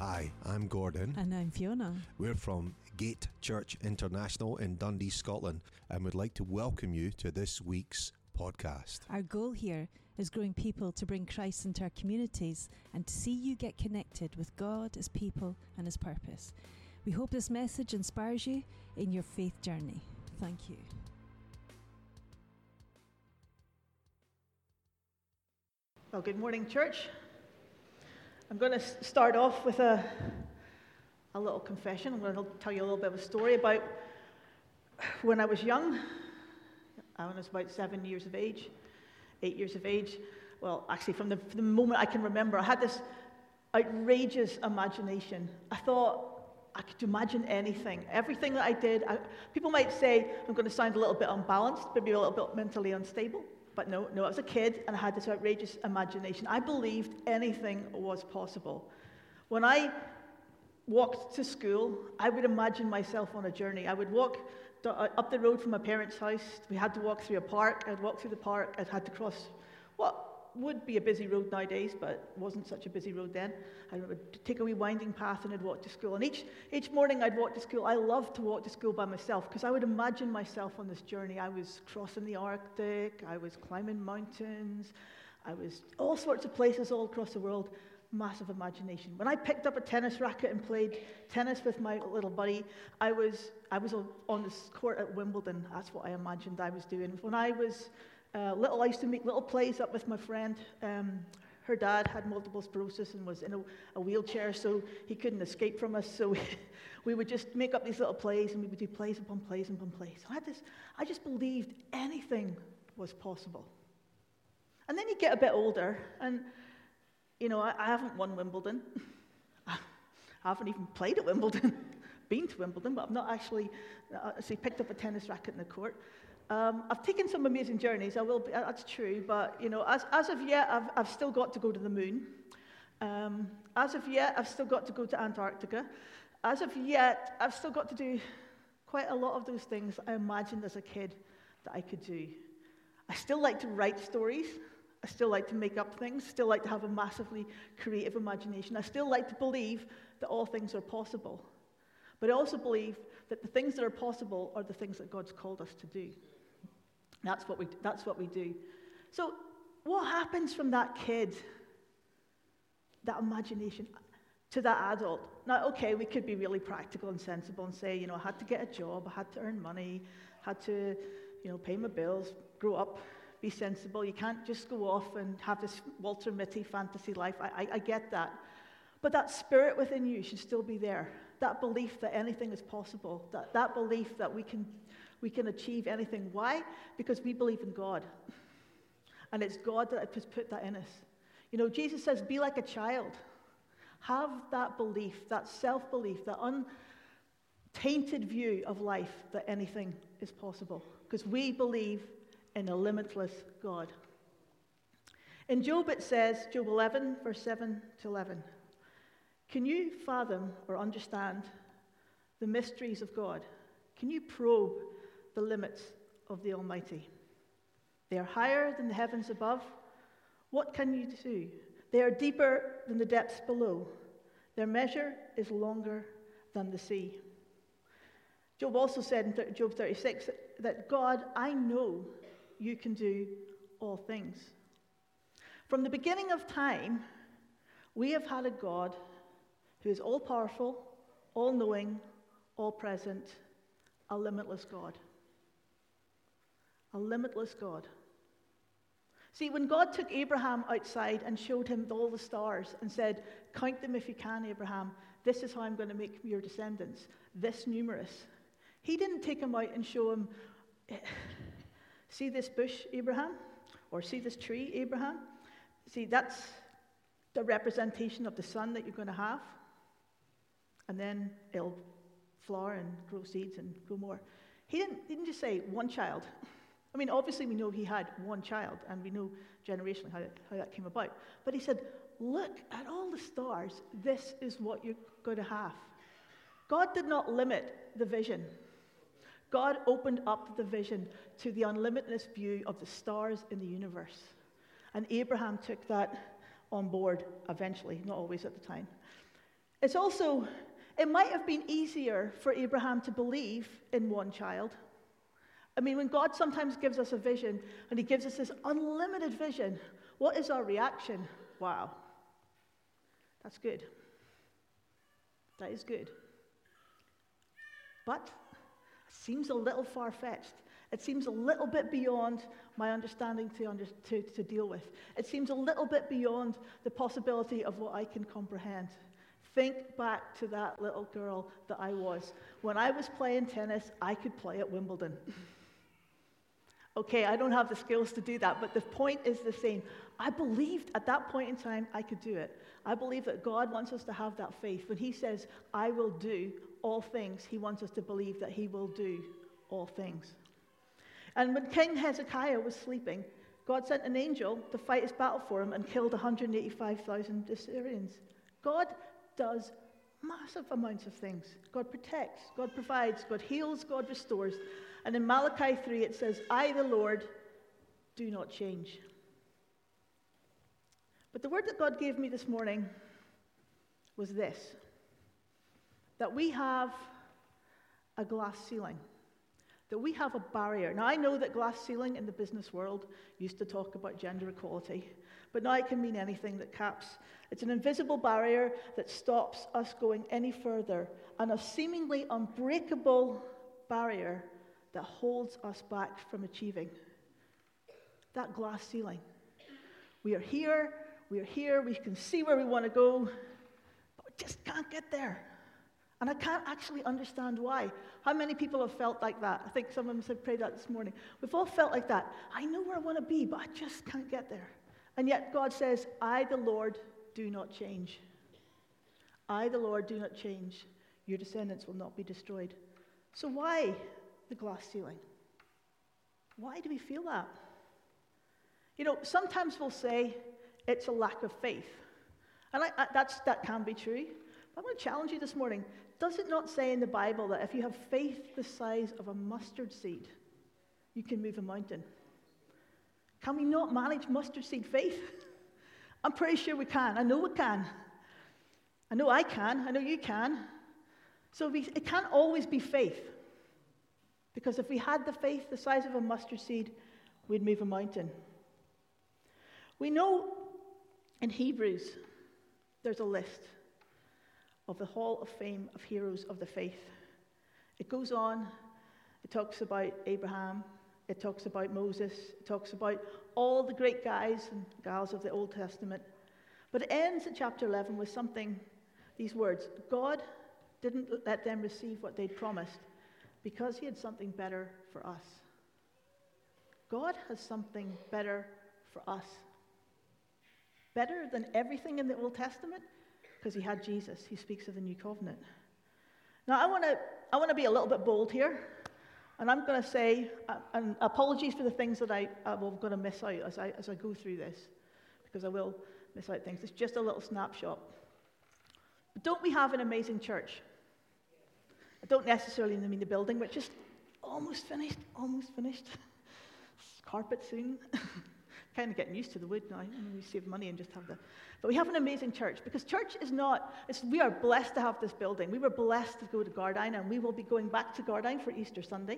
Hi, I'm Gordon. And I'm Fiona. We're from Gate Church International in Dundee, Scotland, and would like to welcome you to this week's podcast. Our goal here is growing people to bring Christ into our communities and to see you get connected with God, His people, and His purpose. We hope this message inspires you in your faith journey. Thank you. Well, good morning, church. I'm going to start off with a, a little confession. I'm going to tell you a little bit of a story about when I was young. I was about seven years of age, eight years of age. Well, actually, from the, from the moment I can remember, I had this outrageous imagination. I thought I could imagine anything. Everything that I did, I, people might say I'm going to sound a little bit unbalanced, maybe a little bit mentally unstable. But no, no, I was a kid and I had this outrageous imagination. I believed anything was possible. When I walked to school, I would imagine myself on a journey. I would walk uh, up the road from my parents' house. We had to walk through a park. I'd walk through the park. I'd had to cross what would be a busy road nowadays, but wasn't such a busy road then. I would take a wee winding path and I'd walk to school. And each, each morning I'd walk to school. I loved to walk to school by myself because I would imagine myself on this journey. I was crossing the Arctic, I was climbing mountains, I was all sorts of places all across the world. Massive imagination. When I picked up a tennis racket and played tennis with my little buddy, I was, I was on this court at Wimbledon. That's what I imagined I was doing. When I was uh, little, I used to make little plays up with my friend. Um, her dad had multiple sclerosis and was in a, a, wheelchair, so he couldn't escape from us. So we, would just make up these little plays, and we would do plays upon plays upon plays. I, this, I just believed anything was possible. And then you get a bit older, and you know, I, I haven't won Wimbledon. I haven't even played at Wimbledon. Been to Wimbledon, but I've not actually, uh, picked up a tennis racket in the court. Um, I've taken some amazing journeys, I will be, that's true, but you know, as, as of yet, I've, I've still got to go to the moon. Um, as of yet, I've still got to go to Antarctica. As of yet, I've still got to do quite a lot of those things I imagined as a kid that I could do. I still like to write stories. I still like to make up things, still like to have a massively creative imagination. I still like to believe that all things are possible. But I also believe that the things that are possible are the things that God's called us to do. That's what we, that's what we do. So, what happens from that kid, that imagination, to that adult? Now, okay, we could be really practical and sensible and say, you know, I had to get a job, I had to earn money, had to, you know, pay my bills, grow up, be sensible. You can't just go off and have this Walter Mitty fantasy life. I, I, I get that. But that spirit within you should still be there. That belief that anything is possible, that, that belief that we can we can achieve anything. Why? Because we believe in God. And it's God that has put that in us. You know, Jesus says, be like a child. Have that belief, that self belief, that untainted view of life that anything is possible. Because we believe in a limitless God. In Job, it says, Job 11, verse 7 to 11, Can you fathom or understand the mysteries of God? Can you probe the limits of the Almighty. They are higher than the heavens above. What can you do? They are deeper than the depths below. Their measure is longer than the sea. Job also said in Job 36 that God, I know you can do all things. From the beginning of time, we have had a God who is all powerful, all knowing, all present, a limitless God a limitless God. See, when God took Abraham outside and showed him all the stars and said, Count them if you can, Abraham, this is how I'm going to make your descendants, this numerous. He didn't take him out and show him, eh, See this bush, Abraham? Or see this tree, Abraham? See, that's the representation of the son that you're going to have. And then it'll flower and grow seeds and grow more. He didn't, didn't just say one child. I mean, obviously, we know he had one child, and we know generationally how, how that came about. But he said, Look at all the stars. This is what you're going to have. God did not limit the vision. God opened up the vision to the unlimited view of the stars in the universe. And Abraham took that on board eventually, not always at the time. It's also, it might have been easier for Abraham to believe in one child. I mean, when God sometimes gives us a vision and He gives us this unlimited vision, what is our reaction? Wow, that's good. That is good. But it seems a little far fetched. It seems a little bit beyond my understanding to, under, to, to deal with. It seems a little bit beyond the possibility of what I can comprehend. Think back to that little girl that I was. When I was playing tennis, I could play at Wimbledon. okay, I don't have the skills to do that, but the point is the same. I believed at that point in time I could do it. I believe that God wants us to have that faith. When He says, I will do all things, He wants us to believe that He will do all things. And when King Hezekiah was sleeping, God sent an angel to fight his battle for him and killed 185,000 Assyrians. God does massive amounts of things. God protects, God provides, God heals, God restores. And in Malachi 3, it says, I, the Lord, do not change. But the word that God gave me this morning was this that we have a glass ceiling that we have a barrier. Now, I know that glass ceiling in the business world used to talk about gender equality, but now it can mean anything that caps. It's an invisible barrier that stops us going any further, and a seemingly unbreakable barrier that holds us back from achieving. That glass ceiling. We are here, we are here, we can see where we want to go, but we just can't get there. And I can't actually understand why. How many people have felt like that? I think some of them said, pray that this morning. We've all felt like that. I know where I want to be, but I just can't get there. And yet God says, I, the Lord, do not change. I, the Lord, do not change. Your descendants will not be destroyed. So why the glass ceiling? Why do we feel that? You know, sometimes we'll say it's a lack of faith. And I, I, that's, that can be true. But I want to challenge you this morning. Does it not say in the Bible that if you have faith the size of a mustard seed, you can move a mountain? Can we not manage mustard seed faith? I'm pretty sure we can. I know we can. I know I can. I know you can. So we, it can't always be faith. Because if we had the faith the size of a mustard seed, we'd move a mountain. We know in Hebrews there's a list of the Hall of Fame of Heroes of the Faith. It goes on, it talks about Abraham, it talks about Moses, it talks about all the great guys and gals of the Old Testament. But it ends at chapter 11 with something, these words God didn't let them receive what they'd promised because he had something better for us. God has something better for us. Better than everything in the Old Testament because he had Jesus. He speaks of the new covenant. Now, I want to I want to be a little bit bold here, and I'm going to say, uh, and apologies for the things that I, I'm going to miss out as I, as I go through this, because I will miss out things. It's just a little snapshot. But don't we have an amazing church? Don't necessarily mean the building, but just almost finished, almost finished. Carpet soon. kind of getting used to the wood now. We save money and just have the. But we have an amazing church because church is not. we are blessed to have this building. We were blessed to go to Gardyne, and we will be going back to Gardyne for Easter Sunday.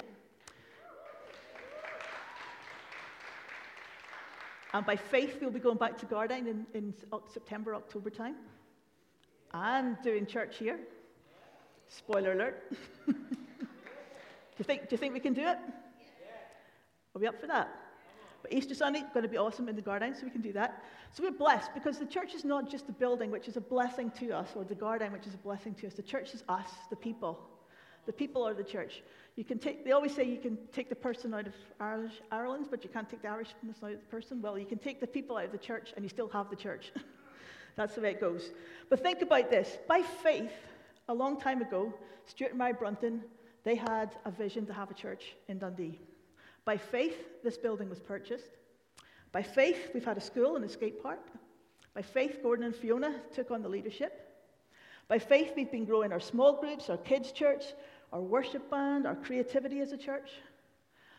And by faith, we'll be going back to Gardyne in, in September, October time. And doing church here. Spoiler alert. do, you think, do you think we can do it? Are we up for that? But Easter Sunday, going to be awesome in the Gardyne, so we can do that. So we're blessed because the church is not just a building, which is a blessing to us, or the Gardyne, which is a blessing to us. The church is us, the people. The people are the church. You can take, they always say you can take the person out of Irish, Ireland, but you can't take the Irishness out of the person. Well, you can take the people out of the church and you still have the church. That's the way it goes. But think about this. By faith, a long time ago, Stuart and Mary Brunton, they had a vision to have a church in Dundee. By faith, this building was purchased. By faith, we've had a school and a skate park. By faith, Gordon and Fiona took on the leadership. By faith, we've been growing our small groups, our kids' church, our worship band, our creativity as a church.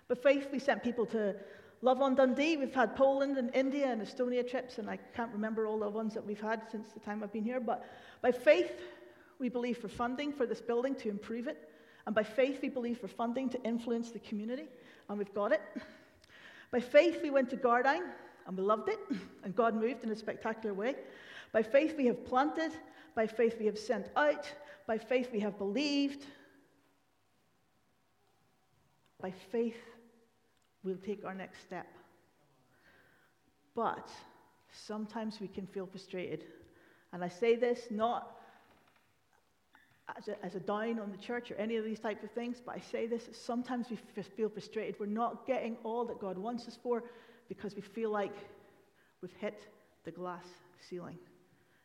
By faith, we sent people to Love on Dundee. We've had Poland and India and Estonia trips, and I can't remember all the ones that we've had since the time I've been here. But by faith, we believe for funding for this building to improve it. And by faith, we believe for funding to influence the community, and we've got it. By faith, we went to Gardyne, and we loved it, and God moved in a spectacular way. By faith, we have planted. By faith, we have sent out. By faith, we have believed. By faith, we'll take our next step. But sometimes we can feel frustrated. And I say this not as a, as a down on the church or any of these type of things, but I say this sometimes we f- feel frustrated. We're not getting all that God wants us for because we feel like we've hit the glass ceiling.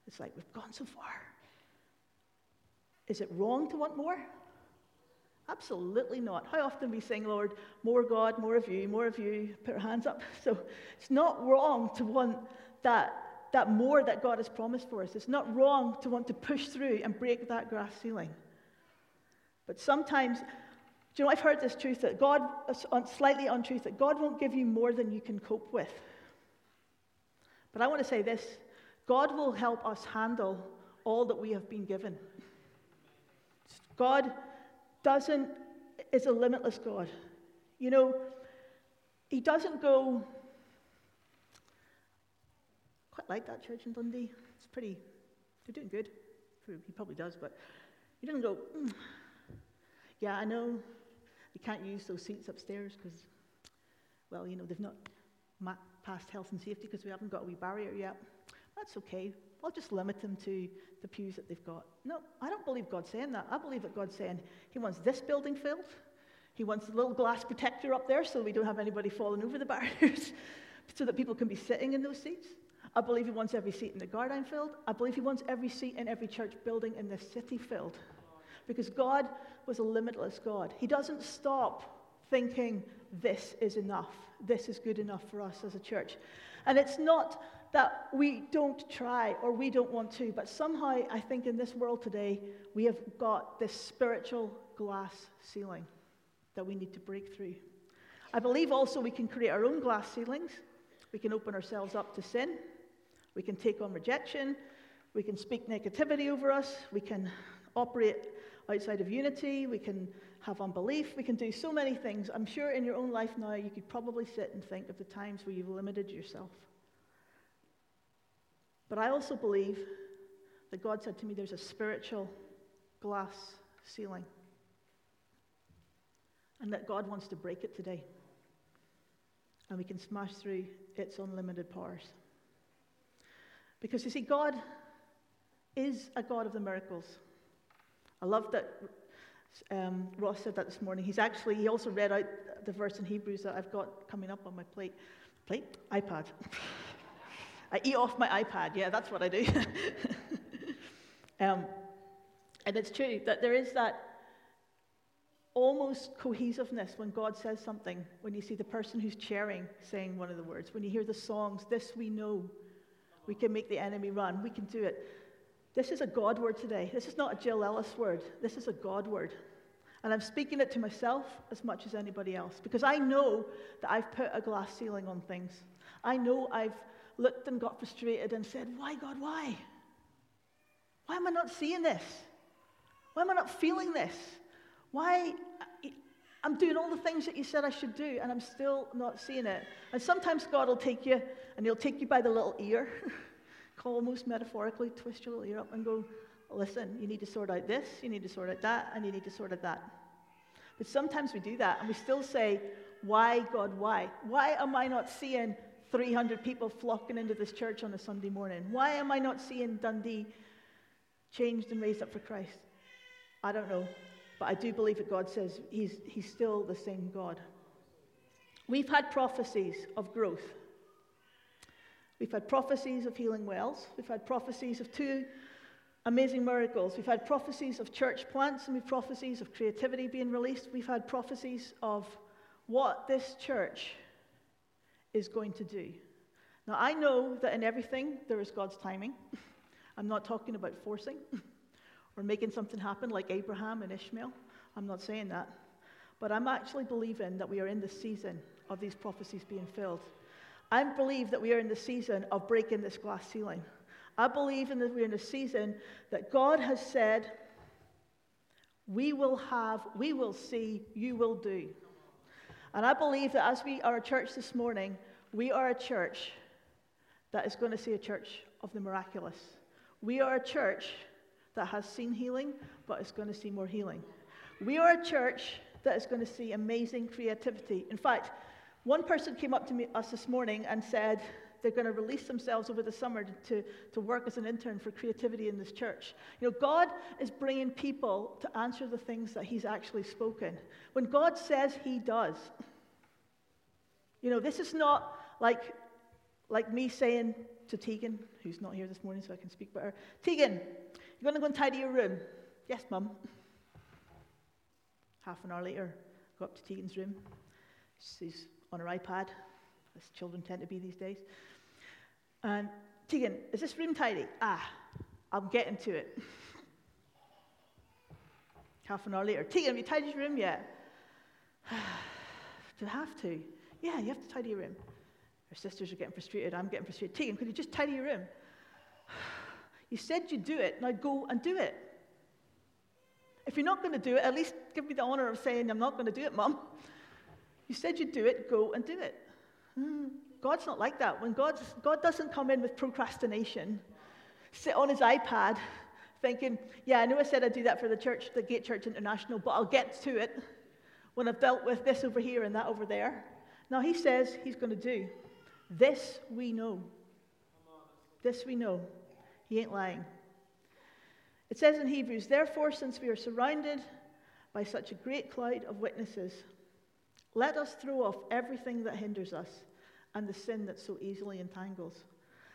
It's like we've gone so far. Is it wrong to want more? Absolutely not. How often we sing, Lord, more God, more of you, more of you, put our hands up. So it's not wrong to want that, that more that God has promised for us. It's not wrong to want to push through and break that glass ceiling. But sometimes, do you know, I've heard this truth that God, slightly untruth, that God won't give you more than you can cope with. But I want to say this God will help us handle all that we have been given. God doesn't, is a limitless God. You know, He doesn't go, quite like that church in Dundee. It's pretty, they're doing good. He probably does, but he doesn't go, mm, yeah, I know we can't use those seats upstairs because, well, you know, they've not passed health and safety because we haven't got a wee barrier yet. That's okay. I'll just limit them to the pews that they've got. No, I don't believe God's saying that. I believe that God's saying He wants this building filled. He wants a little glass protector up there so we don't have anybody falling over the barriers so that people can be sitting in those seats. I believe He wants every seat in the Gardyne filled. I believe He wants every seat in every church building in this city filled. Because God was a limitless God. He doesn't stop thinking, this is enough. This is good enough for us as a church. And it's not that we don't try or we don't want to, but somehow I think in this world today, we have got this spiritual glass ceiling that we need to break through. I believe also we can create our own glass ceilings. We can open ourselves up to sin. We can take on rejection. We can speak negativity over us. We can operate outside of unity. We can have unbelief. We can do so many things. I'm sure in your own life now, you could probably sit and think of the times where you've limited yourself. But I also believe that God said to me there's a spiritual glass ceiling. And that God wants to break it today. And we can smash through its unlimited powers. Because you see, God is a God of the miracles. I love that um, Ross said that this morning. He's actually, he also read out the verse in Hebrews that I've got coming up on my plate. Plate? iPad. I eat off my iPad. Yeah, that's what I do. um, and it's true that there is that almost cohesiveness when God says something, when you see the person who's cheering saying one of the words, when you hear the songs, this we know, we can make the enemy run, we can do it. This is a God word today. This is not a Jill Ellis word. This is a God word. And I'm speaking it to myself as much as anybody else because I know that I've put a glass ceiling on things. I know I've looked and got frustrated and said, Why, God, why? Why am I not seeing this? Why am I not feeling this? Why? I'm doing all the things that you said I should do, and I'm still not seeing it. And sometimes God will take you, and He'll take you by the little ear, almost metaphorically, twist your little ear up and go, Listen, you need to sort out this, you need to sort out that, and you need to sort out that. But sometimes we do that, and we still say, Why, God, why? Why am I not seeing 300 people flocking into this church on a Sunday morning? Why am I not seeing Dundee changed and raised up for Christ? I don't know. But I do believe that God says he's, he's still the same God. We've had prophecies of growth. We've had prophecies of healing wells. We've had prophecies of two amazing miracles. We've had prophecies of church plants and we've prophecies of creativity being released. We've had prophecies of what this church is going to do. Now, I know that in everything there is God's timing. I'm not talking about forcing or making something happen like Abraham and Ishmael. I'm not saying that. But I'm actually believing that we are in the season of these prophecies being filled. I believe that we are in the season of breaking this glass ceiling. I believe in that we're in a season that God has said, we will have, we will see, you will do. And I believe that as we are a church this morning, we are a church that is going to see a church of the miraculous. We are a church that has seen healing, but is going to see more healing. We are a church that is going to see amazing creativity. In fact, one person came up to me, us this morning and said they're going to release themselves over the summer to, to work as an intern for creativity in this church. You know, God is bringing people to answer the things that He's actually spoken. When God says He does, you know, this is not like, like me saying to Tegan, who's not here this morning so I can speak better, Tegan, you're going to go and tidy your room. Yes, Mum. Half an hour later, go up to Tegan's room. She's on her iPad, as children tend to be these days. And Tegan, is this room tidy? Ah, I'm getting to it. Half an hour later, Tegan, have you tidied your room yet? Do I have to? Yeah, you have to tidy your room. Her sisters are getting frustrated. I'm getting frustrated. Tegan, could you just tidy your room? You said you'd do it. Now go and do it. If you're not going to do it, at least give me the honor of saying, I'm not going to do it, Mum. You said you'd do it, go and do it. Hmm. God's not like that. When God's, God doesn't come in with procrastination, sit on his iPad thinking, yeah, I know I said I'd do that for the church, the Gate Church International, but I'll get to it when I've dealt with this over here and that over there. Now, he says he's going to do. This we know. This we know. He ain't lying. It says in Hebrews, therefore, since we are surrounded by such a great cloud of witnesses, let us throw off everything that hinders us and the sin that so easily entangles.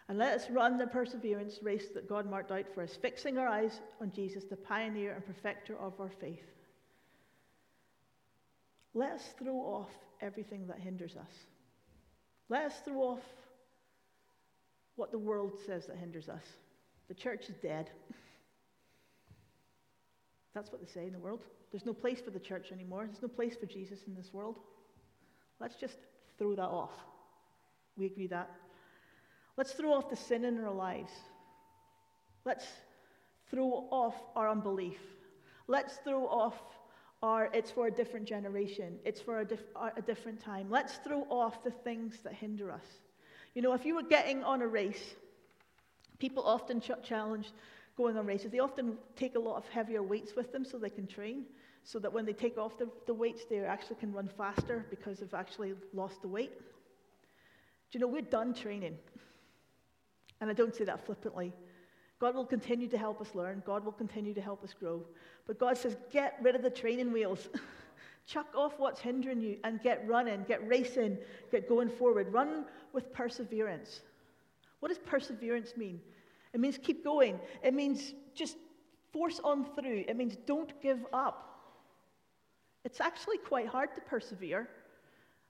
And let us run the perseverance race that God marked out for us, fixing our eyes on Jesus, the pioneer and perfecter of our faith. Let us throw off everything that hinders us. Let us throw off what the world says that hinders us. The church is dead. That's what they say in the world. There's no place for the church anymore. There's no place for Jesus in this world. Let's just throw that off. We agree that. Let's throw off the sin in our lives. Let's throw off our unbelief. Let's throw off our it's for a different generation, it's for a, dif- a different time. Let's throw off the things that hinder us. You know, if you were getting on a race, people often ch- challenge going on races. They often take a lot of heavier weights with them so they can train, so that when they take off the, the weights, they actually can run faster because they've actually lost the weight. Do you know, we're done training. And I don't say that flippantly. God will continue to help us learn. God will continue to help us grow. But God says, get rid of the training wheels. Chuck off what's hindering you and get running, get racing, get going forward. Run with perseverance. What does perseverance mean? It means keep going. It means just force on through. It means don't give up. It's actually quite hard to persevere.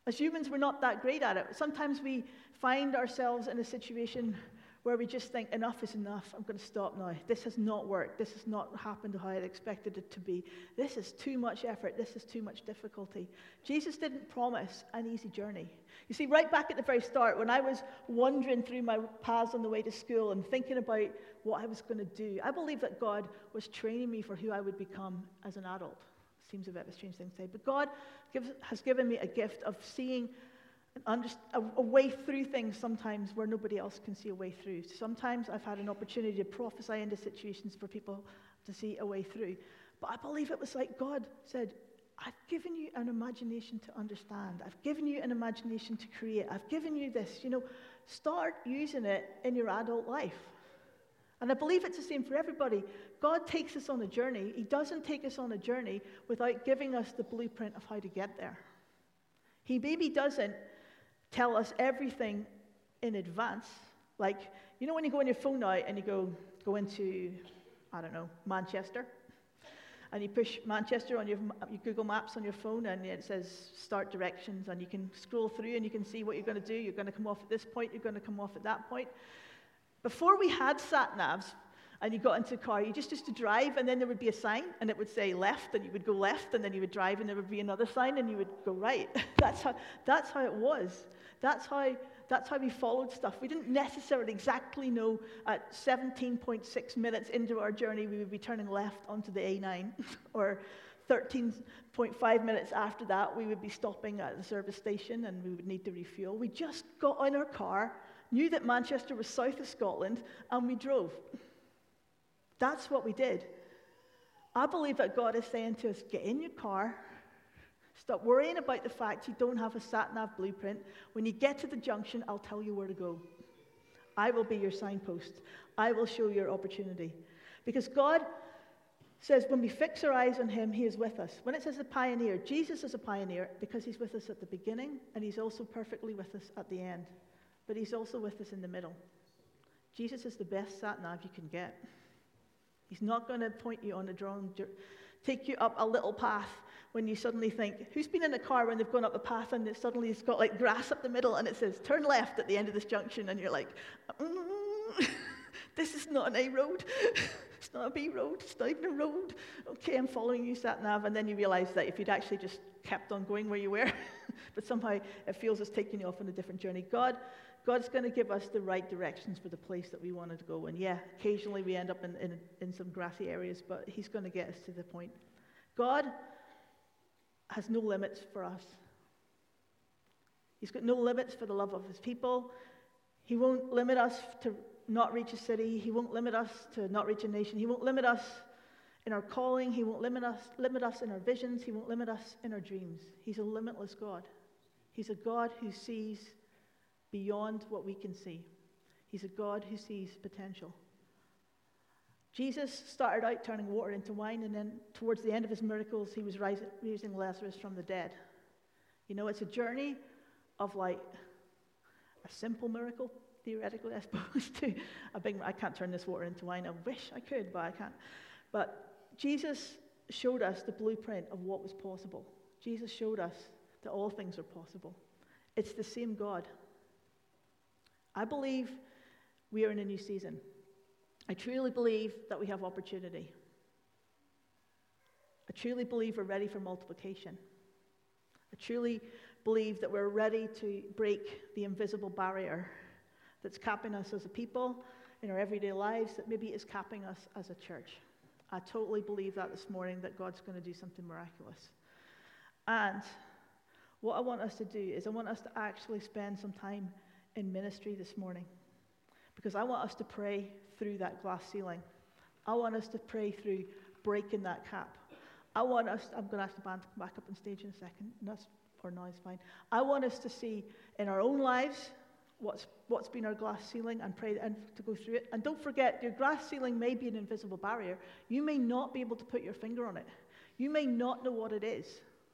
As humans, we're not that great at it. Sometimes we find ourselves in a situation where we just think, enough is enough, I'm going to stop now. This has not worked. This has not happened how I expected it to be. This is too much effort. This is too much difficulty. Jesus didn't promise an easy journey. You see, right back at the very start, when I was wandering through my paths on the way to school and thinking about what I was going to do, I believe that God was training me for who I would become as an adult. Seems a bit of a strange thing to say, but God gives, has given me a gift of seeing a, a, way through things sometimes where nobody else can see a way through. Sometimes I've had an opportunity to prophesy into situations for people to see a way through. But I believe it was like God said, I've given you an imagination to understand. I've given you an imagination to create. I've given you this. You know, start using it in your adult life. And I believe it's the same for everybody. God takes us on a journey. He doesn't take us on a journey without giving us the blueprint of how to get there. He maybe doesn't tell us everything in advance. Like, you know, when you go on your phone now and you go, go into, I don't know, Manchester, and you push Manchester on your, your Google Maps on your phone, and it says start directions, and you can scroll through and you can see what you're going to do. You're going to come off at this point, you're going to come off at that point. Before we had sat navs, and you got into a car, you just used to drive, and then there would be a sign, and it would say left, and you would go left, and then you would drive, and there would be another sign, and you would go right. that's, how, that's how it was. That's how that's how we followed stuff. We didn't necessarily exactly know at 17.6 minutes into our journey we would be turning left onto the A9, or 13.5 minutes after that we would be stopping at the service station and we would need to refuel. We just got in our car, knew that Manchester was south of Scotland, and we drove. That's what we did. I believe that God is saying to us get in your car, stop worrying about the fact you don't have a sat nav blueprint. When you get to the junction, I'll tell you where to go. I will be your signpost, I will show your opportunity. Because God says when we fix our eyes on Him, He is with us. When it says a pioneer, Jesus is a pioneer because He's with us at the beginning and He's also perfectly with us at the end. But He's also with us in the middle. Jesus is the best sat nav you can get. He's not going to point you on a drawn, take you up a little path when you suddenly think, who's been in a car when they've gone up a path and it suddenly it's got like grass up the middle and it says turn left at the end of this junction and you're like, mm, this is not an A road. it's not a B road. It's not even a road. Okay, I'm following you, sat nav. And then you realize that if you'd actually just kept on going where you were, but somehow it feels it's taking you off on a different journey. God God's going to give us the right directions for the place that we wanted to go. And yeah, occasionally we end up in, in, in some grassy areas, but He's going to get us to the point. God has no limits for us. He's got no limits for the love of His people. He won't limit us to not reach a city. He won't limit us to not reach a nation. He won't limit us in our calling. He won't limit us, limit us in our visions. He won't limit us in our dreams. He's a limitless God. He's a God who sees beyond what we can see. He's a God who sees potential. Jesus started out turning water into wine, and then towards the end of his miracles, he was raising Lazarus from the dead. You know, it's a journey of like a simple miracle, theoretically, I suppose, to a big. I can't turn this water into wine. I wish I could, but I can't. But Jesus showed us the blueprint of what was possible. Jesus showed us that all things are possible. It's the same God. I believe we are in a new season. I truly believe that we have opportunity. I truly believe we're ready for multiplication. I truly believe that we're ready to break the invisible barrier that's capping us as a people in our everyday lives, that maybe is capping us as a church. I totally believe that this morning, that God's going to do something miraculous. And what I want us to do is, I want us to actually spend some time in ministry this morning because I want us to pray through that glass ceiling. I want us to pray through breaking that cap. I want us, I'm going to ask the band to come back up on stage in a second, that's, no, fine. I want us to see in our own lives what's, what's been our glass ceiling and pray and to go through it. And don't forget, your glass ceiling may be an invisible barrier. You may not be able to put your finger on it. You may not know what it is.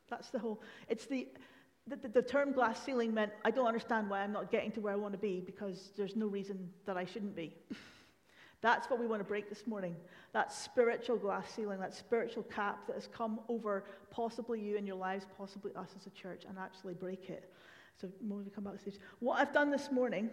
That's the whole, it's the, the, the, the, term glass ceiling meant I don't understand why I'm not getting to where I want to be because there's no reason that I shouldn't be. That's what we want to break this morning. That spiritual glass ceiling, that spiritual cap that has come over possibly you and your lives, possibly us as a church, and actually break it. So when we come back to stage, what I've done this morning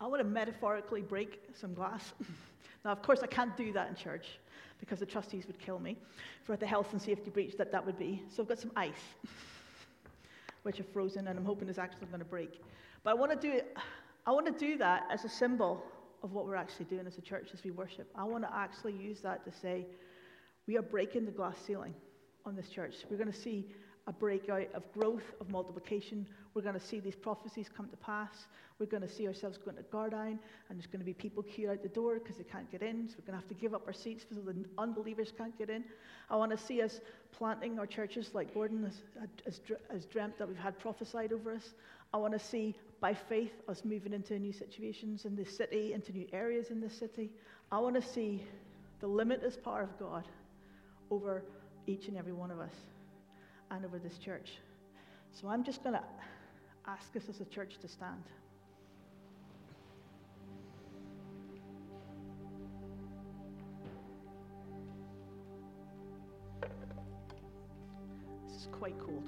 I want to metaphorically break some glass. now, of course, I can't do that in church because the trustees would kill me for the health and safety breach that that would be. So I've got some ice, which I've frozen, and I'm hoping is actually going to break. But I want to do it. I want to do that as a symbol of what we're actually doing as a church as we worship. I want to actually use that to say we are breaking the glass ceiling on this church. We're going to see a breakout of growth, of multiplication. We're going to see these prophecies come to pass. We're going to see ourselves going to Gardyne, and there's going to be people queued out the door because they can't get in. So we're going to have to give up our seats so the unbelievers can't get in. I want to see us planting our churches like Gordon has, has, has dreamt that we've had prophesied over us. I want to see, by faith, us moving into new situations in this city, into new areas in this city. I want to see the limitless power of God over each and every one of us and over this church. So I'm just going to ask us as a church to stand. This is quite cold.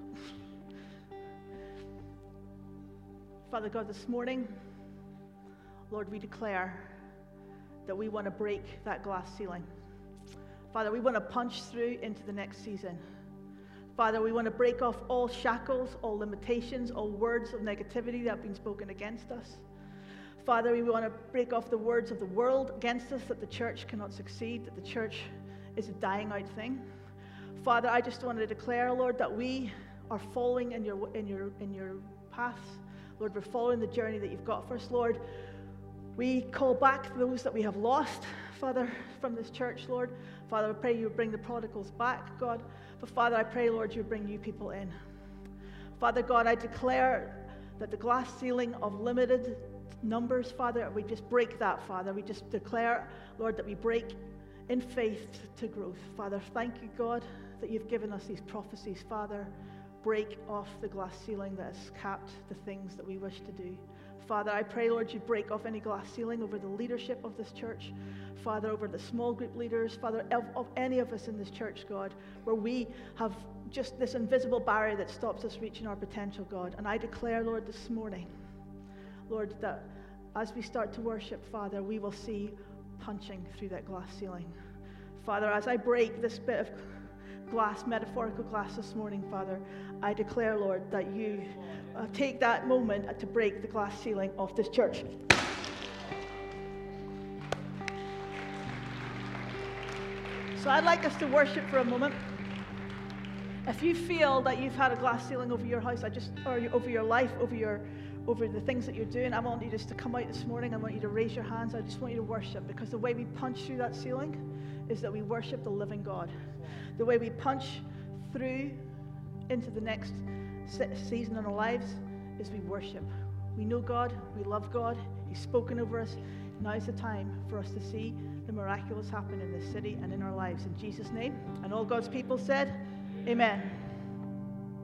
Father God, this morning, Lord, we declare that we want to break that glass ceiling. Father, we want to punch through into the next season. Father, we want to break off all shackles, all limitations, all words of negativity that have been spoken against us. Father, we want to break off the words of the world against us that the church cannot succeed, that the church is a dying out thing. Father, I just want to declare, Lord, that we are following in your, in your, in your paths. Lord, we're following the journey that you've got for us, Lord. We call back those that we have lost, Father, from this church, Lord. Father, I pray you bring the prodigals back, God. But Father, I pray, Lord, you bring new people in. Father God, I declare that the glass ceiling of limited numbers, Father, we just break that, Father. We just declare, Lord, that we break in faith to growth. Father, thank you, God, that you've given us these prophecies, Father. Break off the glass ceiling that has capped the things that we wish to do. Father, I pray, Lord, you break off any glass ceiling over the leadership of this church. Father, over the small group leaders, Father, of, of, any of us in this church, God, where we have just this invisible barrier that stops us reaching our potential, God. And I declare, Lord, this morning, Lord, that as we start to worship, Father, we will see punching through that glass ceiling. Father, as I break this bit of glass, metaphorical glass this morning, Father, I declare, Lord, that you uh, take that moment to break the glass ceiling of this church. So I'd like us to worship for a moment. If you feel that you've had a glass ceiling over your house, I just or over your life, over your over the things that you're doing, I want you just to come out this morning. I want you to raise your hands. I just want you to worship because the way we punch through that ceiling is that we worship the living God. The way we punch through into the next season in our lives is we worship. We know God, we love God, He's spoken over us. Now is the time for us to see the miraculous happen in this city and in our lives. In Jesus' name. And all God's people said, Amen.